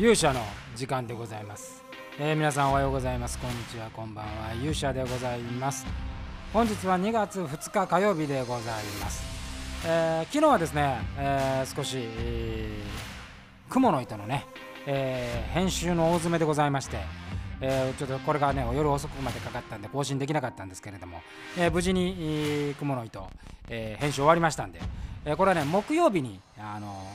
勇者の時間でございます、えー皆さんおはようございます。こんにちはこんばんは。勇者でございます。本日は2月2日火曜日でございます、えー昨日はですね、えー少し、えー雲の糸のね、えー編集の大詰めでございましてえーちょっとこれがね夜遅くまでかかったんで更新できなかったんですけれども、えー無事に、えー雲の糸、えー編集終わりましたんで、えーこれはね木曜日にあの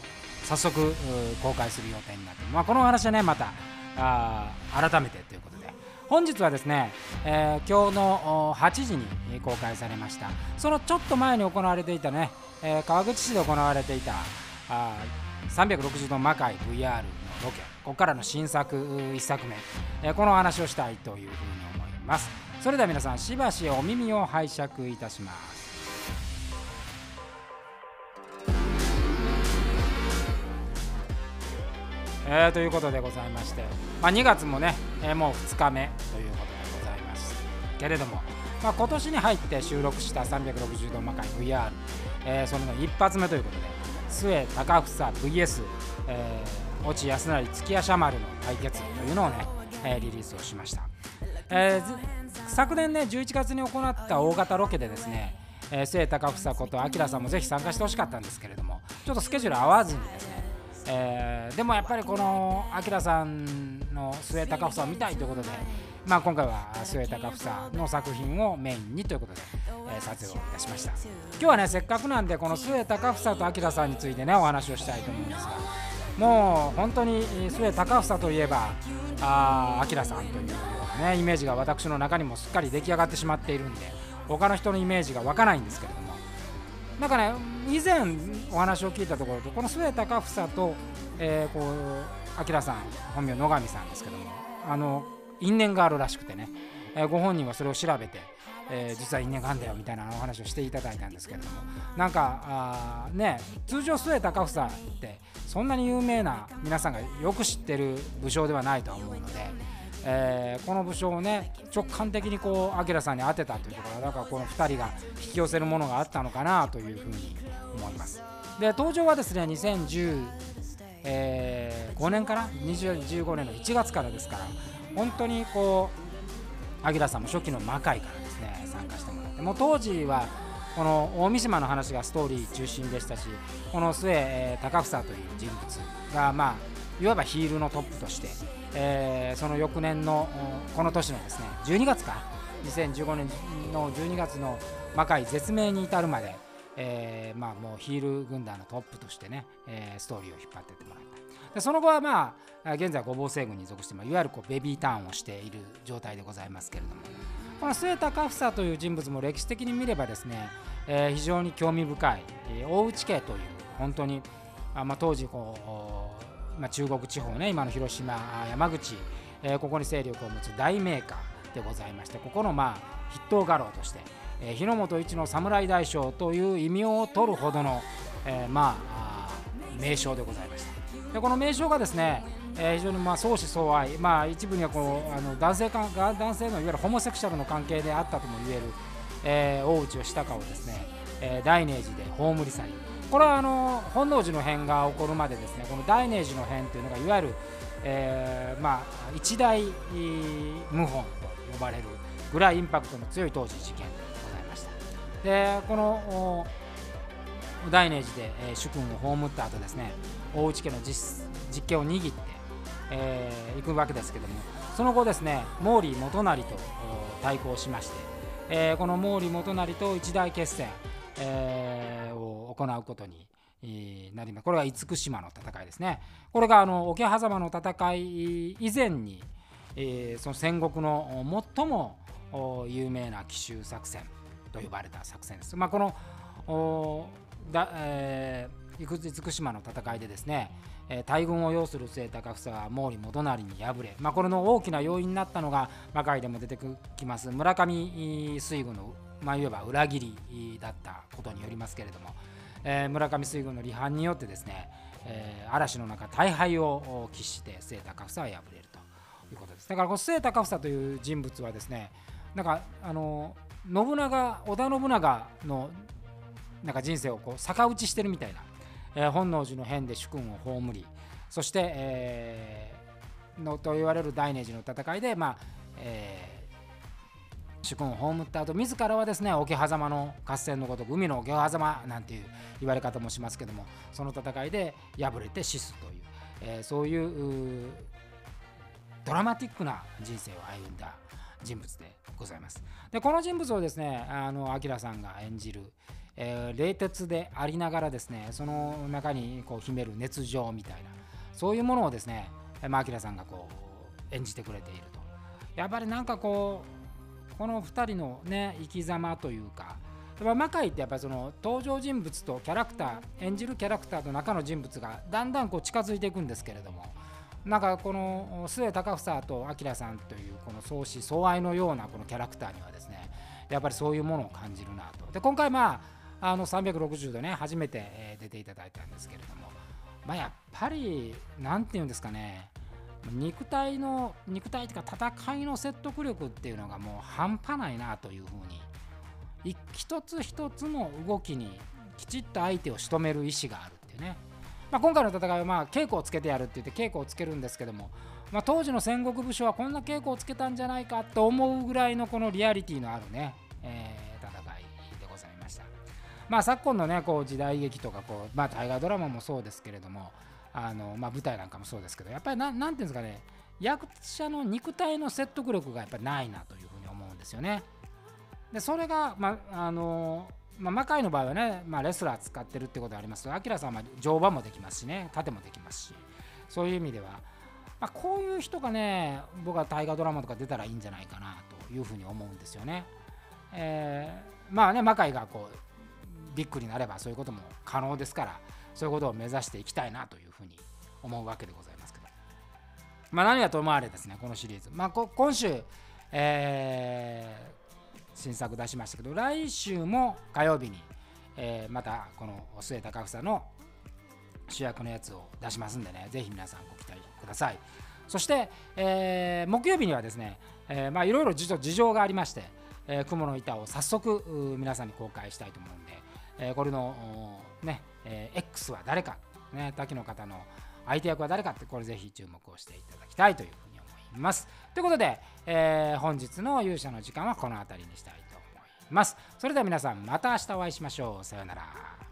早速公開する予定になって、まあ、このお話はねまたあ改めてということで。本日はですね、えー今日の8時に公開されました。そのちょっと前に行われていたね、えー川口市で行われていたあ360度魔界 VR のロケ。ここからの新作1作目、えーこのお話をしたいというふうに思います。それでは皆さんしばしお耳を拝借いたします。えーということでございまして、まあ、2月もね、えーもう2日目ということでございますけれども、まあ、今年に入って収録した360度魔界 VR、えーそれの一発目ということで末高房 VS、えー、越智康成月夜シャマルの対決というのをね、えーリリースをしました、えー昨年ね11月に行った大型ロケでですね、えー末高房ことあきらさんもぜひ参加してほしかったんですけれどもちょっとスケジュール合わずにですねえーでもやっぱりこのあきらさんの末高房を見たいということで、まあ、今回は末高房の作品をメインにということで、えー撮影をいたしました。今日はねせっかくなんでこの末高房とあきらさんについてねお話をしたいと思うんですがもう本当に末高房といえばあきらさんというねイメージが私の中にもすっかり出来上がってしまっているんで他の人のイメージが湧かないんですけれどもなんかね以前お話を聞いたところとこの末高房と、えー、こう明さん本名野上さんですけどもあの因縁があるらしくてね、えーご本人はそれを調べて、えー実は因縁があるんだよみたいなお話をしていただいたんですけれどもなんかあね通常末高房ってそんなに有名な皆さんがよく知ってる武将ではないとは思うので。えーこの武将をね直感的にこう明さんに当てたというところだからこの2人が引き寄せるものがあったのかなというふうに思います。で登場はですね2015、年から2015年の1月からですから本当にこう明さんも初期の魔界からですね参加してもらってもう当時はこの大三島の話がストーリー中心でしたしこの末、えー高房という人物がまあいわばヒールのトップとして、えーその翌年のこの年のですね12月か2015年の12月の魔界絶命に至るまで、えーまあ、もうヒール軍団のトップとしてね、えーストーリーを引っ張っていってもらった。でその後はまあ現在ごぼう星軍に属して、まあ、いわゆるこうベビーターンをしている状態でございますけれども。この末高房という人物も歴史的に見ればですね、えー非常に興味深い、えー大内家という本当に、まあ、当時こうまあ、中国地方ね今の広島山口、えーここに勢力を持つ大名家でございましてここのまあ筆頭家老として、えー日の本一の侍大将という異名を取るほどの、えーまあ名将でございました。でこの名将がですね、えー非常にまあ相思相愛、まあ、一部にはこうあの男性か男性のいわゆるホモセクシャルの関係であったとも言える、えー大内義高をですね、えー大寧寺で葬り去りこれはあの本能寺の変が起こるまでですねこの大寧寺の変というのがいわゆる、えーまあ、一大謀反と呼ばれるぐらいインパクトの強い当時事件でございました。でこの大寧寺で、えー主君を葬った後ですね大内家の実実権を握って、えー行くわけですけどもその後ですね毛利元就と対抗しまして、えーこの毛利元就と一大決戦、えーを行うことになりますこれは厳島の戦いですねこれがあの桶狭間の戦い以前に、えーその戦国の最も有名な奇襲作戦と呼ばれた作戦です。まあ、このおだ、えー、厳島の戦いでですね、えー大軍を要する末高房は毛利元就に敗れ、まあ、これの大きな要因になったのが魔界でも出てきます村上水軍の、まあ、いわば裏切りだったことによりますけれども、えー村上水軍の離反によってですね、えー嵐の中大敗を喫して末高房は敗れるということです。だからこの末高房という人物はですねなんかあの信長織田信長のなんか人生をこう逆打ちしてるみたいな、えー本能寺の変で主君を葬りそして、えー、のと言われる大ネジの戦いで、まあえー、主君を葬った後自らはですね桶狭間の合戦のごとく海の桶狭間なんていう言われ方もしますけどもその戦いで敗れて死すという、えー、そういうドラマティックな人生を歩んだ人物でございます。でこの人物をですねあのアキラさんが演じる、えー、冷徹でありながらですねその中にこう秘める熱情みたいなそういうものをですねまあ、アキラさんがこう演じてくれているとやっぱりなんかこうこの2人のね生き様というか魔界ってやっぱその登場人物とキャラクター演じるキャラクターと中の人物がだんだんこう近づいていくんですけれどもなんかこの末高房と明さんというこの相思相愛のようなこのキャラクターにはですねやっぱりそういうものを感じるなと。で今回まああの360度ね初めて出ていただいたんですけれどもまあやっぱり何て言うんですかね肉体の肉体というか戦いの説得力っていうのがもう半端ないなというふうに一つ一つの動きにきちっと相手を仕留める意思があるっていうねまあ、今回の戦いはまあ稽古をつけてやるって言って稽古をつけるんですけども、まあ、当時の戦国武将はこんな稽古をつけたんじゃないかと思うぐらいのこのリアリティのあるね、えー、戦いでございました。まあ、昨今のねこう時代劇とかこう、まあ、大河ドラマもそうですけれどもあの、まあ、舞台なんかもそうですけどやっぱりななんていうんですかね役者の肉体の説得力がやっぱりないなというふうに思うんですよね。でそれが、まあ、のまあ、魔界の場合はね、まあ、レスラー使ってるってことがありますけど、アキラさんは乗馬もできますしね、盾もできますし、そういう意味では、まあ、こういう人がね、僕は大河ドラマとか出たらいいんじゃないかなというふうに思うんですよね。えー、まあね、魔界がこうビッグになればそういうことも可能ですから、そういうことを目指していきたいなというふうに思うわけでございますけど。まあ、何はともあれですね、このシリーズ。まあ、今週、えー新作出しましたけど来週も火曜日に、えー、またこの末高房の主役のやつを出しますんでねぜひ皆さんご期待くださいそして、えー、木曜日にはですね、え、まあいろいろ事情がありまして、えー、雲の板を早速皆さんに公開したいと思うんで、えー、これのね、え、X は誰か、ね、滝の方の相手役は誰かってこれぜひ注目をしていただきたいというふうに思います。ということで、えー、本日の勇者の時間はこの辺りにしたいと思います。それでは皆さんまた明日お会いしましょう。さようなら。